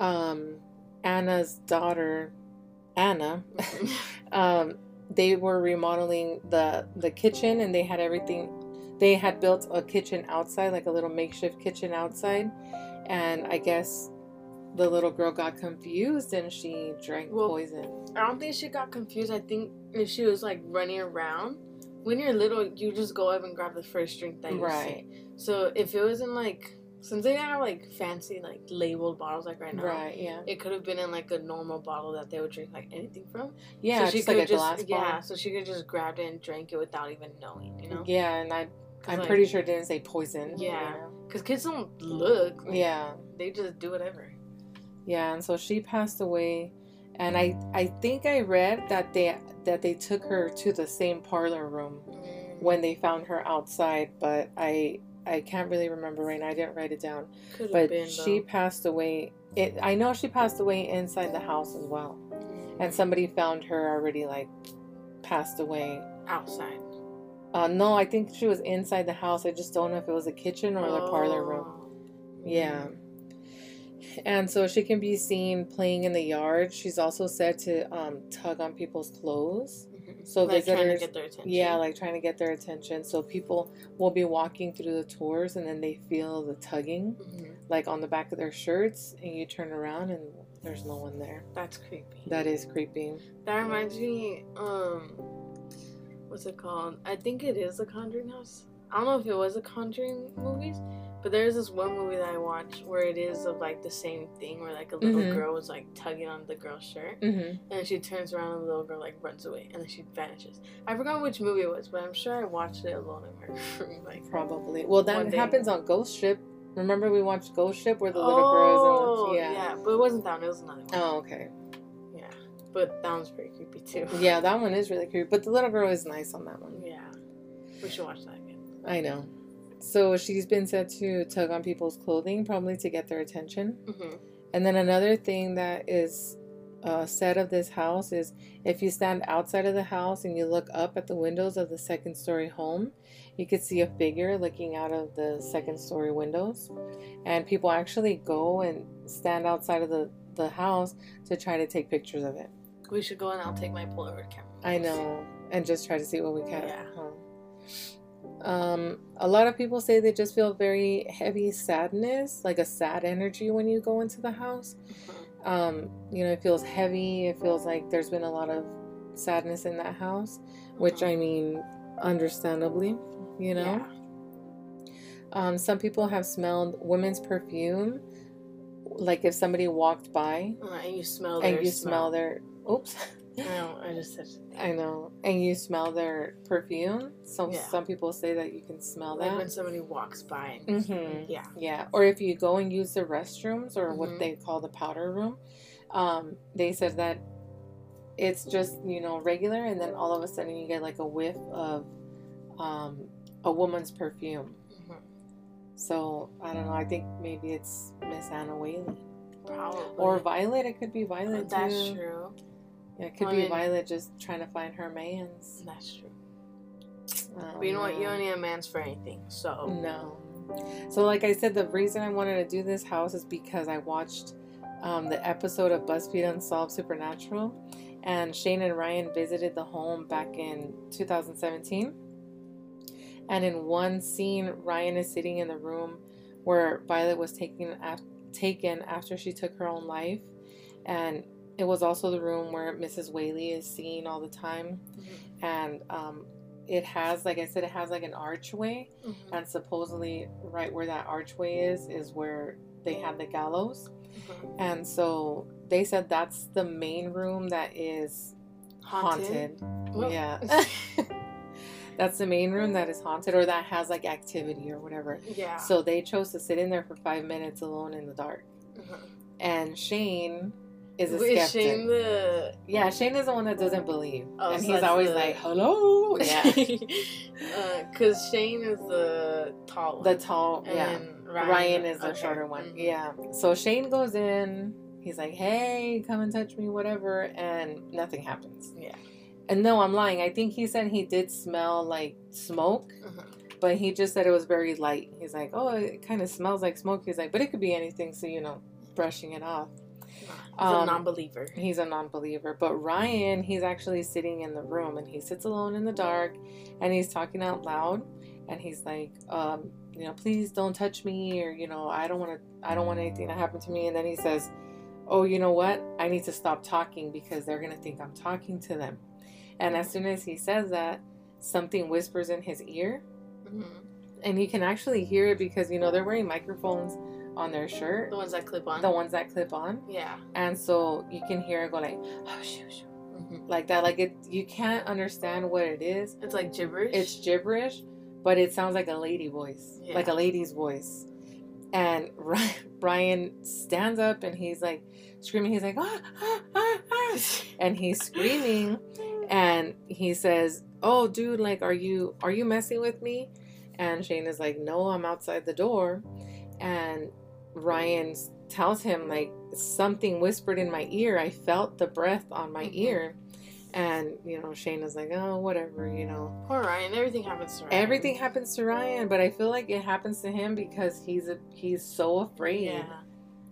Speaker 2: um, Anna's daughter, Anna, um, they were remodeling the the kitchen and they had everything. They had built a kitchen outside, like a little makeshift kitchen outside, and I guess the little girl got confused and she drank
Speaker 1: Well,
Speaker 2: poison.
Speaker 1: I don't think she got confused. I think if she was like running around, when you're little, you just go up and grab the first drink that you
Speaker 2: Right,
Speaker 1: see. So if it was in like, since they have like fancy like labeled bottles like right now,
Speaker 2: right, yeah,
Speaker 1: it could have been in like a normal bottle that they would drink like anything from.
Speaker 2: yeah,
Speaker 1: so she
Speaker 2: just like a
Speaker 1: could just
Speaker 2: glass
Speaker 1: yeah,
Speaker 2: bottle.
Speaker 1: so she could just grabbed it and drank it without even knowing, you know?
Speaker 2: Yeah, and I, I'm
Speaker 1: like,
Speaker 2: pretty sure it didn't say poison.
Speaker 1: Yeah. Because kids don't look. like,
Speaker 2: yeah.
Speaker 1: They just do whatever.
Speaker 2: Yeah, and so she passed away, and I mm-hmm. I think I read that they that they took her to the same parlor room mm-hmm. when they found her outside, but I I can't really remember right now. I didn't write it down,
Speaker 1: Could have
Speaker 2: but
Speaker 1: been.
Speaker 2: she passed away. It I know she passed away inside the house as well, and mm-hmm. somebody found her already like passed away.
Speaker 1: outside.
Speaker 2: Uh, no, I think she was inside the house. I just don't know if it was a kitchen or the parlor room. Yeah. And so she can be seen playing in the yard. She's also said to um, tug on people's clothes.
Speaker 1: Mhm.
Speaker 2: So
Speaker 1: like trying to
Speaker 2: visitors-
Speaker 1: get their attention.
Speaker 2: Yeah, like trying to get their attention. So people will be walking through the tours and then they feel the tugging,
Speaker 1: Mhm.
Speaker 2: like on the back of their shirts, and you turn around and there's no one there.
Speaker 1: That's creepy.
Speaker 2: That is creepy.
Speaker 1: That reminds me, um, what's it called? I think it is a Conjuring House. I don't know if it was a Conjuring movies, but there's this one movie that I watched where it is of like the same thing, where like a little
Speaker 2: Mhm.
Speaker 1: girl was like tugging on the girl's shirt,
Speaker 2: Mm-hmm.
Speaker 1: and then she turns around and the little girl like runs away, and then she vanishes. I forgot which movie it was, but I'm sure I watched it alone in my room. Like,
Speaker 2: Probably. Well, that happens on Ghost Ship. Remember we watched Ghost Ship where the little girl
Speaker 1: oh,
Speaker 2: is in the
Speaker 1: yeah. but it wasn't that one. It was another one.
Speaker 2: Oh, okay.
Speaker 1: But that one's pretty creepy too.
Speaker 2: Yeah, that one is really creepy. But the little girl is nice on that one.
Speaker 1: Yeah, we should watch that again.
Speaker 2: I know. So she's been said to tug on people's clothing, probably to get their attention.
Speaker 1: hmm
Speaker 2: And then another thing that is uh, said of this house is if you stand outside of the house and you look up at the windows of the second story home, you could see a figure looking out of the second story windows. And people actually go and stand outside of the, the house to try to take pictures of it.
Speaker 1: We should go and I'll take my Polaroid camera.
Speaker 2: I know. And just try to see what we can.
Speaker 1: Yeah.
Speaker 2: Huh. Um, a lot of people say they just feel very heavy sadness, like a sad energy when you go into the house.
Speaker 1: Mhm.
Speaker 2: Um, you know, it feels heavy. It feels like there's been a lot of sadness in that house, which
Speaker 1: Mhm.
Speaker 2: I mean, understandably, you know.
Speaker 1: Yeah.
Speaker 2: Um, some people have smelled women's perfume like if somebody walked by
Speaker 1: Uh, and you smell their
Speaker 2: and you smell their oops
Speaker 1: No, I just said.
Speaker 2: I know and you smell their perfume so
Speaker 1: Yeah.
Speaker 2: some people say that you can smell
Speaker 1: Like when somebody walks by. And,
Speaker 2: Mhm.
Speaker 1: Yeah.
Speaker 2: yeah or if you go and use the restrooms or
Speaker 1: Mhm.
Speaker 2: what they call the powder room um, they said that it's just you know regular and then all of a sudden you get like a whiff of um, a woman's perfume
Speaker 1: Mhm.
Speaker 2: so i don't know i think maybe it's miss anna whaley
Speaker 1: Probably.
Speaker 2: or violet it could be violet
Speaker 1: That's
Speaker 2: too.
Speaker 1: true.
Speaker 2: Yeah, it could be violet just trying to find her man's
Speaker 1: That's true. But you know what? You don't need a man's for anything. So.
Speaker 2: No. So, like I said, the reason I wanted to do this house is because I watched um, the episode of BuzzFeed Unsolved Supernatural, and Shane and Ryan visited the home back in 2017. And in one scene, Ryan is sitting in the room where Violet was taken af- taken after she took her own life, and it was also the room where Mrs. Whaley is seen all the time,
Speaker 1: Mhm.
Speaker 2: and um, it has, like I said, it has like an archway
Speaker 1: Mhm.
Speaker 2: and supposedly right where that archway is is where they had the gallows
Speaker 1: Mhm.
Speaker 2: and so they said that's the main room that is haunted,
Speaker 1: Well-
Speaker 2: yeah that's the main room that is haunted or that has like activity or whatever
Speaker 1: Yeah.
Speaker 2: so they chose to sit in there for five minutes alone in the dark
Speaker 1: Mhm.
Speaker 2: and shane is a skeptic
Speaker 1: Shane the.
Speaker 2: yeah shane is the one that doesn't believe
Speaker 1: Oh,
Speaker 2: and
Speaker 1: so
Speaker 2: he's always
Speaker 1: the-
Speaker 2: like hello yeah
Speaker 1: Because Shane is the tall one.
Speaker 2: the tall
Speaker 1: and
Speaker 2: yeah
Speaker 1: Ryan,
Speaker 2: Ryan is the
Speaker 1: okay.
Speaker 2: shorter one.
Speaker 1: Mhm.
Speaker 2: Yeah. So Shane goes in. He's like, "Hey, come and touch me, whatever," and nothing happens.
Speaker 1: Yeah.
Speaker 2: And no, I'm lying. I think he said he did smell like smoke,
Speaker 1: Mhm.
Speaker 2: but he just said it was very light. He's like, "Oh, it kind of smells like smoke." He's like, "But it could be anything." So you know, brushing it off.
Speaker 1: He's
Speaker 2: Um,
Speaker 1: a non-believer.
Speaker 2: He's a non-believer, but Ryan, he's actually sitting in the room and he sits alone in the dark, and he's talking out loud, and he's like, um, you know, please don't touch me, or you know, I don't want to, I don't want anything to happen to me. And then he says, oh, you know what? I need to stop talking because they're gonna think I'm talking to them. And as soon as he says that, something whispers in his ear,
Speaker 1: Mhm.
Speaker 2: and you can actually hear it because you know they're wearing microphones on their shirt,
Speaker 1: The ones that clip on.
Speaker 2: the ones that clip on,
Speaker 1: Yeah.
Speaker 2: and so you can hear it go like, oh, shoo, shoo
Speaker 1: Mhm.
Speaker 2: like that. Like it, you can't understand what it is.
Speaker 1: It's like gibberish.
Speaker 2: It's gibberish, but it sounds like a lady voice,
Speaker 1: Yeah.
Speaker 2: like a lady's voice. And Ryan stands up and he's like screaming. He's like, ah, ah, ah, ah. and he's screaming, and he says, "Oh, dude, like, are you are you messing with me?" And Shane is like, "No, I'm outside the door," and Ryan tells him like something whispered in my ear. I felt the breath on my
Speaker 1: Mhm.
Speaker 2: ear. And you know, Shane is like, oh, whatever, you know.
Speaker 1: Poor Ryan. Everything happens to Ryan.
Speaker 2: Everything happens to Ryan, but I feel like it happens to him because he's a he's so afraid.
Speaker 1: Yeah.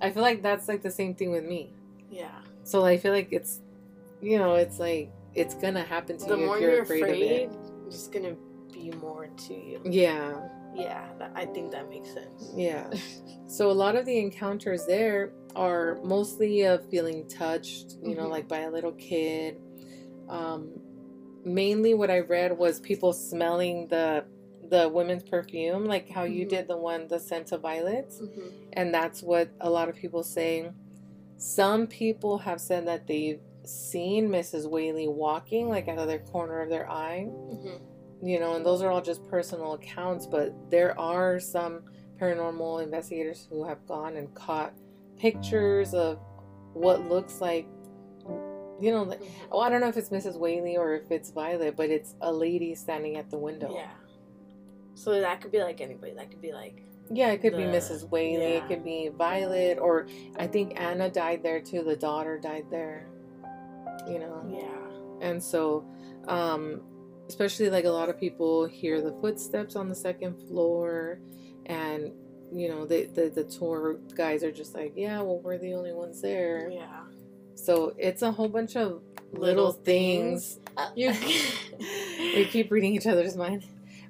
Speaker 2: I feel like that's like the same thing with me.
Speaker 1: Yeah.
Speaker 2: So I feel like it's, you know, it's like it's gonna happen to
Speaker 1: The
Speaker 2: you
Speaker 1: more
Speaker 2: if you're,
Speaker 1: you're
Speaker 2: afraid,
Speaker 1: afraid,
Speaker 2: of it.
Speaker 1: it's just gonna be more to you.
Speaker 2: Yeah,
Speaker 1: Yeah. I think that makes sense.
Speaker 2: yeah. so a lot of the encounters there are mostly of feeling touched, you know,
Speaker 1: Mhm.
Speaker 2: like by a little kid. Um, mainly, what I read was people smelling the the women's perfume, like how you
Speaker 1: Mhm.
Speaker 2: did the one, the scent of violets.
Speaker 1: Mhm.
Speaker 2: and that's what a lot of people say. Some people have said that they've seen Mrs. Whaley walking like out of the corner of their eye,
Speaker 1: Mhm.
Speaker 2: You know, and those are all just personal accounts, but there are some paranormal investigators who have gone and caught pictures of what looks like you know, like,
Speaker 1: Mhm.
Speaker 2: oh, I don't know if it's Mrs. Whaley or if it's Violet, but it's a lady standing at the window.
Speaker 1: Yeah. So that could be like anybody. That could be like.
Speaker 2: Yeah, it could be Mrs. Whaley,
Speaker 1: yeah.
Speaker 2: it could be Violet, or I think Anna died there too. The daughter died there. You know,
Speaker 1: Yeah.
Speaker 2: and so, um, especially like a lot of people hear the footsteps on the second floor, and you know, the the, the tour guys are just like, yeah, well, we're the only ones there.
Speaker 1: Yeah.
Speaker 2: So it's a whole bunch of little,
Speaker 1: Little
Speaker 2: things.
Speaker 1: Uh, you.
Speaker 2: we keep reading each other's mind.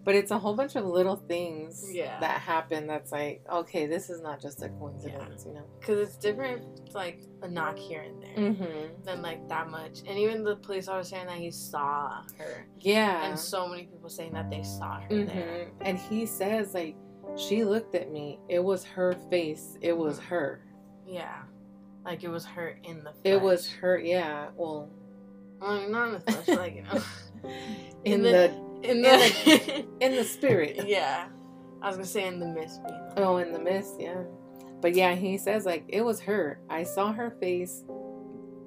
Speaker 2: But it's a whole bunch of little things
Speaker 1: Yeah.
Speaker 2: that happen that's like, okay, this is not just a coincidence, you know?
Speaker 1: Because it's different, like a knock here and there,
Speaker 2: Mm-hmm.
Speaker 1: than like that much. And even the police officer saying that he saw her,
Speaker 2: Yeah.
Speaker 1: and so many people saying that they saw her
Speaker 2: hmm
Speaker 1: there.
Speaker 2: And he says, like, she looked at me. It was her face. It was
Speaker 1: Mhm.
Speaker 2: her.
Speaker 1: Yeah. Like it was her in the flesh.
Speaker 2: It was her. Yeah. Well,
Speaker 1: I mean, not in the flesh, like you know.
Speaker 2: in the
Speaker 1: in the
Speaker 2: in the spirit.
Speaker 1: yeah. I was gonna say in the mist. But, you know.
Speaker 2: Oh, in the mist, yeah. But yeah, he says like it was her. I saw her face.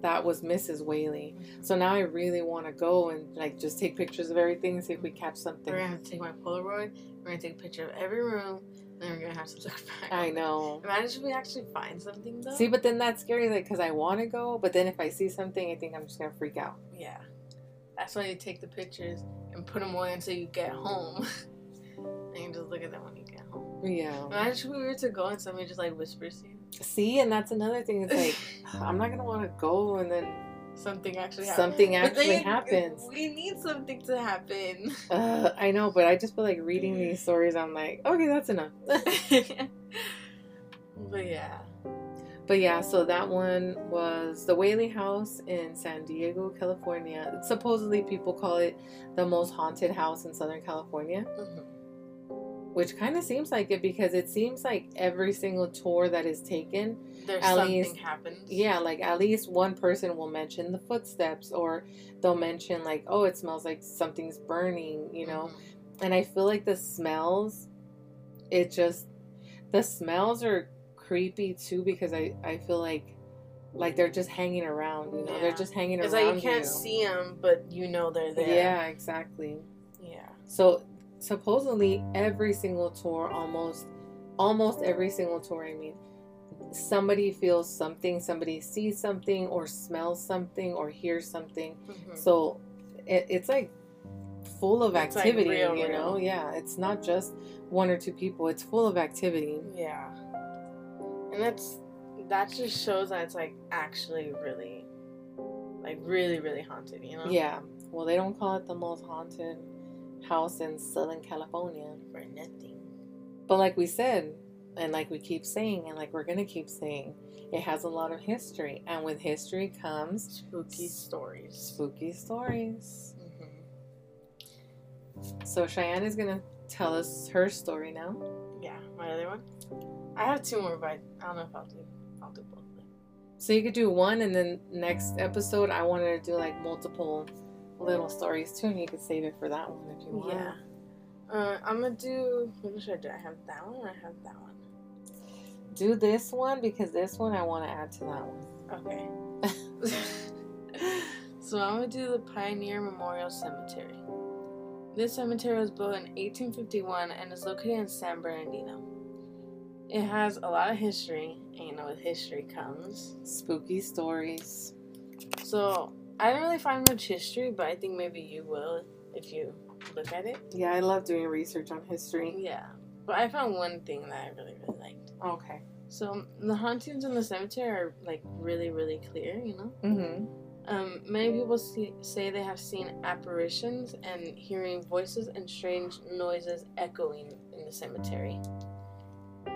Speaker 2: That was Mrs. Whaley. So now I really want to go and like just take pictures of everything, see if we catch something.
Speaker 1: We're gonna have to take my Polaroid. We're gonna take a picture of every room. Then we're gonna have to look back.
Speaker 2: I know.
Speaker 1: Imagine if we actually find something though.
Speaker 2: See, but then that's scary, like, because I want to go, but then if I see something, I think I'm just gonna freak out.
Speaker 1: Yeah. That's why you take the pictures and put them away until you get home. and you just look at them when you get home.
Speaker 2: Yeah.
Speaker 1: Imagine if we were to go and somebody just like whispers to you.
Speaker 2: See, and that's another thing. It's like I'm not gonna want to go, and then
Speaker 1: Something actually happens.
Speaker 2: something actually
Speaker 1: then
Speaker 2: happens.
Speaker 1: We need something to happen.
Speaker 2: Uh, I know, but I just feel like reading these stories. I'm like, okay, that's enough.
Speaker 1: But yeah.
Speaker 2: But yeah, so that one was the Whaley House in San Diego, California. Supposedly, people call it the most haunted house in Southern California,
Speaker 1: Mhm.
Speaker 2: which kind of seems like it because it seems like every single tour that is taken,
Speaker 1: There's
Speaker 2: At
Speaker 1: something
Speaker 2: least-
Speaker 1: happens.
Speaker 2: yeah, like at least one person will mention the footsteps or they'll mention, like, oh, it smells like something's burning, you know?
Speaker 1: Mhm.
Speaker 2: And I feel like the smells, it just, the smells are creepy too because I, I feel like, like they're just hanging around, you know, they're just hanging
Speaker 1: It's
Speaker 2: around.
Speaker 1: like you can't see them, but you know they're there.
Speaker 2: Yeah, exactly.
Speaker 1: Yeah.
Speaker 2: So supposedly every single tour, almost, almost every single tour, I mean, somebody feels something, somebody sees something, or smells something, or hears something.
Speaker 1: Mhm.
Speaker 2: So it, it's like full of
Speaker 1: It's, like,
Speaker 2: activity,
Speaker 1: real,
Speaker 2: you know?
Speaker 1: real.
Speaker 2: Yeah, it's not just one or two people, it's full of activity.
Speaker 1: Yeah. And that's that just shows that it's like actually really like really, really haunted, you know?
Speaker 2: Yeah. Well, they don't call it the most haunted house in Southern California.
Speaker 1: For nothing.
Speaker 2: But like we said, and like we keep saying, and like we're going to keep saying, it has a lot of history. And with history comes
Speaker 1: Spooky stories.
Speaker 2: spooky stories.
Speaker 1: hmm
Speaker 2: So Cheyenne is going to tell us her story now.
Speaker 1: Yeah, my other one. I have two more, but I don't know if I'll do I'll do both.
Speaker 2: So you could do one, and then next episode, I wanted to do like multiple little stories too, and you could save it for that one if you want.
Speaker 1: Yeah. Uh, I'm gonna do what should I do? I have that one or I have that one?
Speaker 2: Do this one because this one I want to add to that one.
Speaker 1: Okay. so I'm gonna do the Pioneer Memorial Cemetery. This cemetery was built in 1851 and is located in San Bernardino. It has a lot of history, and you know, with history comes.
Speaker 2: Spooky stories.
Speaker 1: So I didn't really find much history, but I think maybe you will if you look at it.
Speaker 2: Yeah, I love doing research on history.
Speaker 1: Yeah. But I found one thing that I really, really liked.
Speaker 2: Okay.
Speaker 1: So the hauntings in the cemetery are like really, really clear, you know?
Speaker 2: Mm-hmm.
Speaker 1: Um, many people see, say they have seen apparitions and hearing voices and strange noises echoing in the cemetery.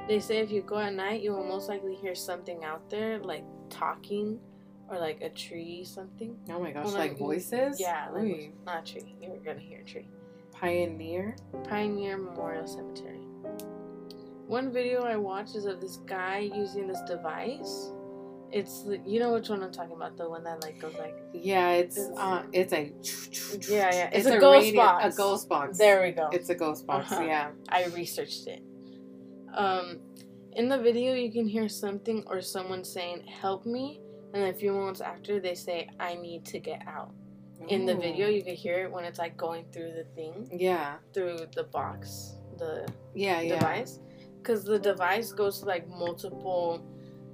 Speaker 1: They say if you go at night, you will most likely hear something out there, like talking or like a tree, something.
Speaker 2: Oh my gosh,
Speaker 1: Well,
Speaker 2: like
Speaker 1: like,
Speaker 2: voices?
Speaker 1: Yeah, like
Speaker 2: Ooh.
Speaker 1: not a tree. You're gonna hear a tree.
Speaker 2: Pioneer.
Speaker 1: Pioneer Memorial Cemetery. One video I watched is of this guy using this device. It's the- you know which one I'm talking about, the one that like goes like
Speaker 2: Yeah, it's
Speaker 1: It's-
Speaker 2: uh, it's a
Speaker 1: Yeah, yeah.
Speaker 2: It's,
Speaker 1: It's a
Speaker 2: a,
Speaker 1: ghost
Speaker 2: radio-
Speaker 1: box.
Speaker 2: A ghost box.
Speaker 1: there we go.
Speaker 2: It's a ghost box.
Speaker 1: Uh-huh.
Speaker 2: Yeah.
Speaker 1: I researched it. Um, in the video, you can hear something or someone saying "Help me," and then a few moments after, they say "I need to get out." In the video, you can hear it when it's like going through the thing,
Speaker 2: Yeah.
Speaker 1: through the box, the
Speaker 2: Yeah. Yeah.
Speaker 1: device, because the device goes to like multiple.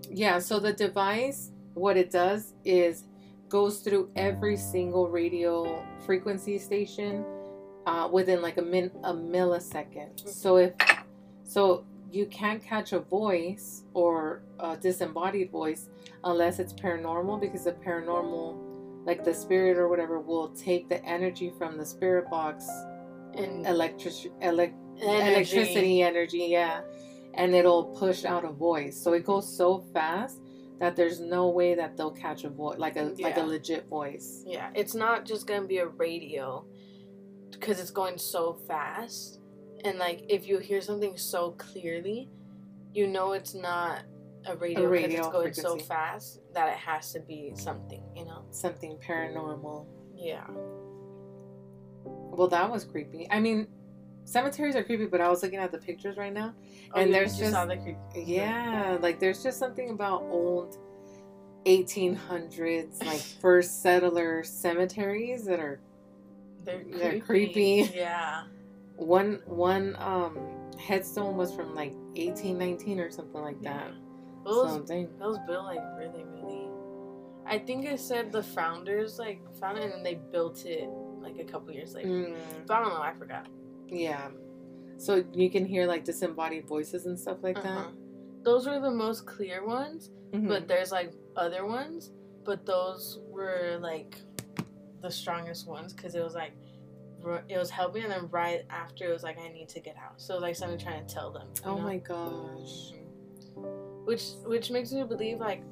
Speaker 2: Yeah. So the device, what it does is goes through every single radio frequency station uh, within like a min a millisecond. So if so, you can't catch a voice or a disembodied voice unless it's paranormal because the paranormal, like the spirit or whatever, will take the energy from the spirit box,
Speaker 1: And
Speaker 2: electric, elec-
Speaker 1: energy.
Speaker 2: electricity energy, yeah, and it'll push out a voice. So it goes so fast that there's no way that they'll catch a voice, like a like a legit voice.
Speaker 1: Yeah, it's not just gonna be a radio because it's going so fast. And like if you hear something so clearly, you know it's not a radio because it's going so fast that it has to be something, you know?
Speaker 2: Something paranormal.
Speaker 1: Yeah.
Speaker 2: Well, that was creepy. I mean, cemeteries are creepy, but I was looking at the pictures right now.
Speaker 1: Oh,
Speaker 2: And
Speaker 1: you
Speaker 2: there's
Speaker 1: just the.
Speaker 2: Yeah, like there's just something about old 1800s, like first settler cemeteries that are
Speaker 1: They're creepy.
Speaker 2: They're creepy.
Speaker 1: Yeah.
Speaker 2: One one um headstone was from like 1819 or something like that.
Speaker 1: Those
Speaker 2: Something.
Speaker 1: those built like really, really. I think I said the founders like found it and then they built it like a couple years later.
Speaker 2: Mm,
Speaker 1: But I don't know. I forgot.
Speaker 2: yeah. So you can hear like disembodied voices and stuff like
Speaker 1: Uh-huh. Those were the most clear ones,
Speaker 2: that. Mhm.
Speaker 1: but there's like other ones, but those were like the strongest ones because it was like it was helping, and then right after it was like I need to get out. So like something trying to tell them.
Speaker 2: oh
Speaker 1: know?
Speaker 2: my gosh.
Speaker 1: Mhm. Which which makes me believe like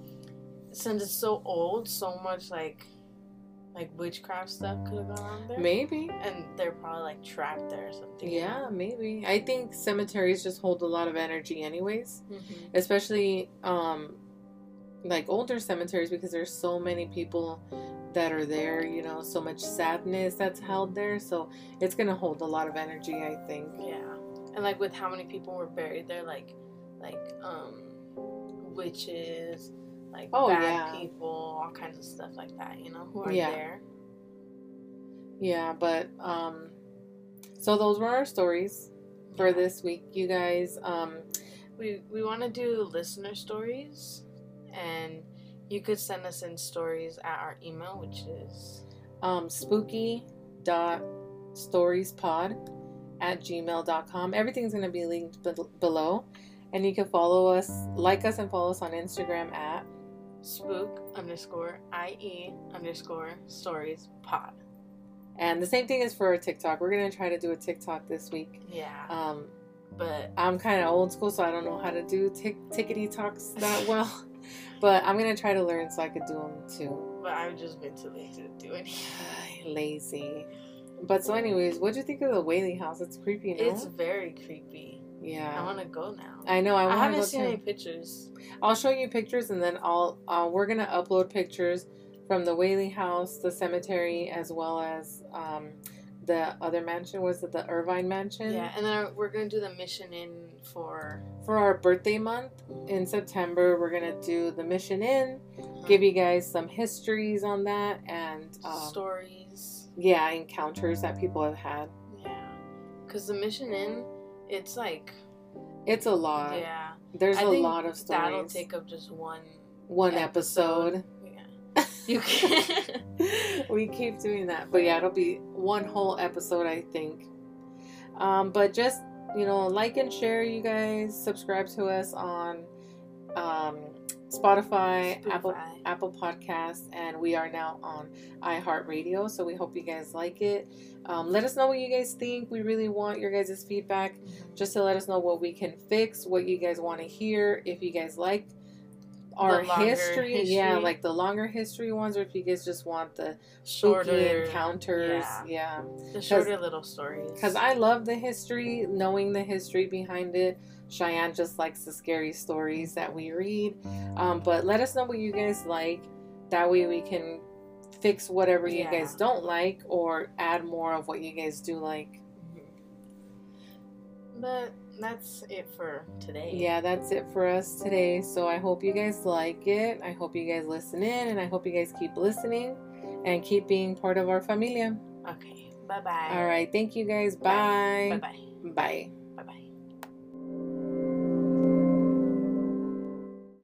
Speaker 1: since it's so old, so much like like witchcraft stuff could have gone on there.
Speaker 2: Maybe.
Speaker 1: And they're probably like trapped there or something.
Speaker 2: Yeah, maybe. I think cemeteries just hold a lot of energy anyways.
Speaker 1: hmm
Speaker 2: especially um like older cemeteries because there's so many people that are there you know so much sadness that's held there so it's gonna hold a lot of energy i think
Speaker 1: Yeah. And like with how many people were buried there, like like um witches, like
Speaker 2: Oh,
Speaker 1: bad
Speaker 2: yeah.
Speaker 1: people, all kinds of stuff like that, you know, who are
Speaker 2: Yeah.
Speaker 1: there.
Speaker 2: yeah but um so those were our stories for this week you guys um
Speaker 1: We we want to do listener stories, and you could send us in stories at our email, which is
Speaker 2: um spooky dot storiespod at gmail.com everything's gonna be linked be- below and you can follow us like us and follow us on instagram at
Speaker 1: spook underscore ie underscore stories pod.
Speaker 2: And the same thing is for our TikTok. We're gonna try to do a TikTok this week.
Speaker 1: Yeah,
Speaker 2: Um,
Speaker 1: but
Speaker 2: I'm kind of old school, so I don't know how to do tick tickety talks that well. but I'm gonna try to learn so I could do them too.
Speaker 1: but I've just been too lazy to do it.
Speaker 2: Lazy. But so, anyways, what'd you think of the Whaley House? It's creepy, no?
Speaker 1: It's very creepy.
Speaker 2: Yeah.
Speaker 1: I want to go now.
Speaker 2: I know. I
Speaker 1: I,
Speaker 2: want to
Speaker 1: haven't seen
Speaker 2: too.
Speaker 1: any pictures.
Speaker 2: I'll show you pictures, and then I'll. Uh, we're gonna upload pictures from the Whaley House, the cemetery, as well as um, the other mansion. Was it the Irvine Mansion?
Speaker 1: Yeah, and then we're gonna do the Mission Inn for
Speaker 2: for our birthday month in September, we're gonna do the Mission Inn, give you guys some histories on that, and um,
Speaker 1: stories.
Speaker 2: yeah, encounters that people have had.
Speaker 1: Yeah, because the Mission Inn, it's like
Speaker 2: It's a lot.
Speaker 1: yeah,
Speaker 2: There's
Speaker 1: I
Speaker 2: a lot of stories.
Speaker 1: that'll take up just one.
Speaker 2: One episode.
Speaker 1: Yeah, you can.
Speaker 2: we keep doing that, but yeah, it'll be one whole episode, I think. Um, but just you know, like and share, you guys. Subscribe to us on um, Spotify, Apple Apple Podcasts, and we are now on iHeartRadio. So we hope you guys like it. Um, let us know what you guys think. We really want your guys' feedback just to let us know what we can fix, what you guys want to hear, if you guys like our
Speaker 1: The longer
Speaker 2: history, yeah, like the longer history ones, or if you guys just want the
Speaker 1: Shorter
Speaker 2: spooky encounters,
Speaker 1: yeah.
Speaker 2: yeah.
Speaker 1: The shorter little stories.
Speaker 2: Because I love the history, knowing the history behind it. Cheyenne just likes the scary stories that we read. Um, but let us know what you guys like. That way we can fix whatever you
Speaker 1: Yeah.
Speaker 2: guys don't like or add more of what you guys do like.
Speaker 1: But that's it for today.
Speaker 2: Yeah, that's it for us today. So I hope you guys like it. I hope you guys listen in and I hope you guys keep listening and keep being part of our familia.
Speaker 1: Okay. Bye bye.
Speaker 2: All right. Thank you guys.
Speaker 1: Bye.
Speaker 2: Bye.
Speaker 1: Bye bye.
Speaker 2: Bye.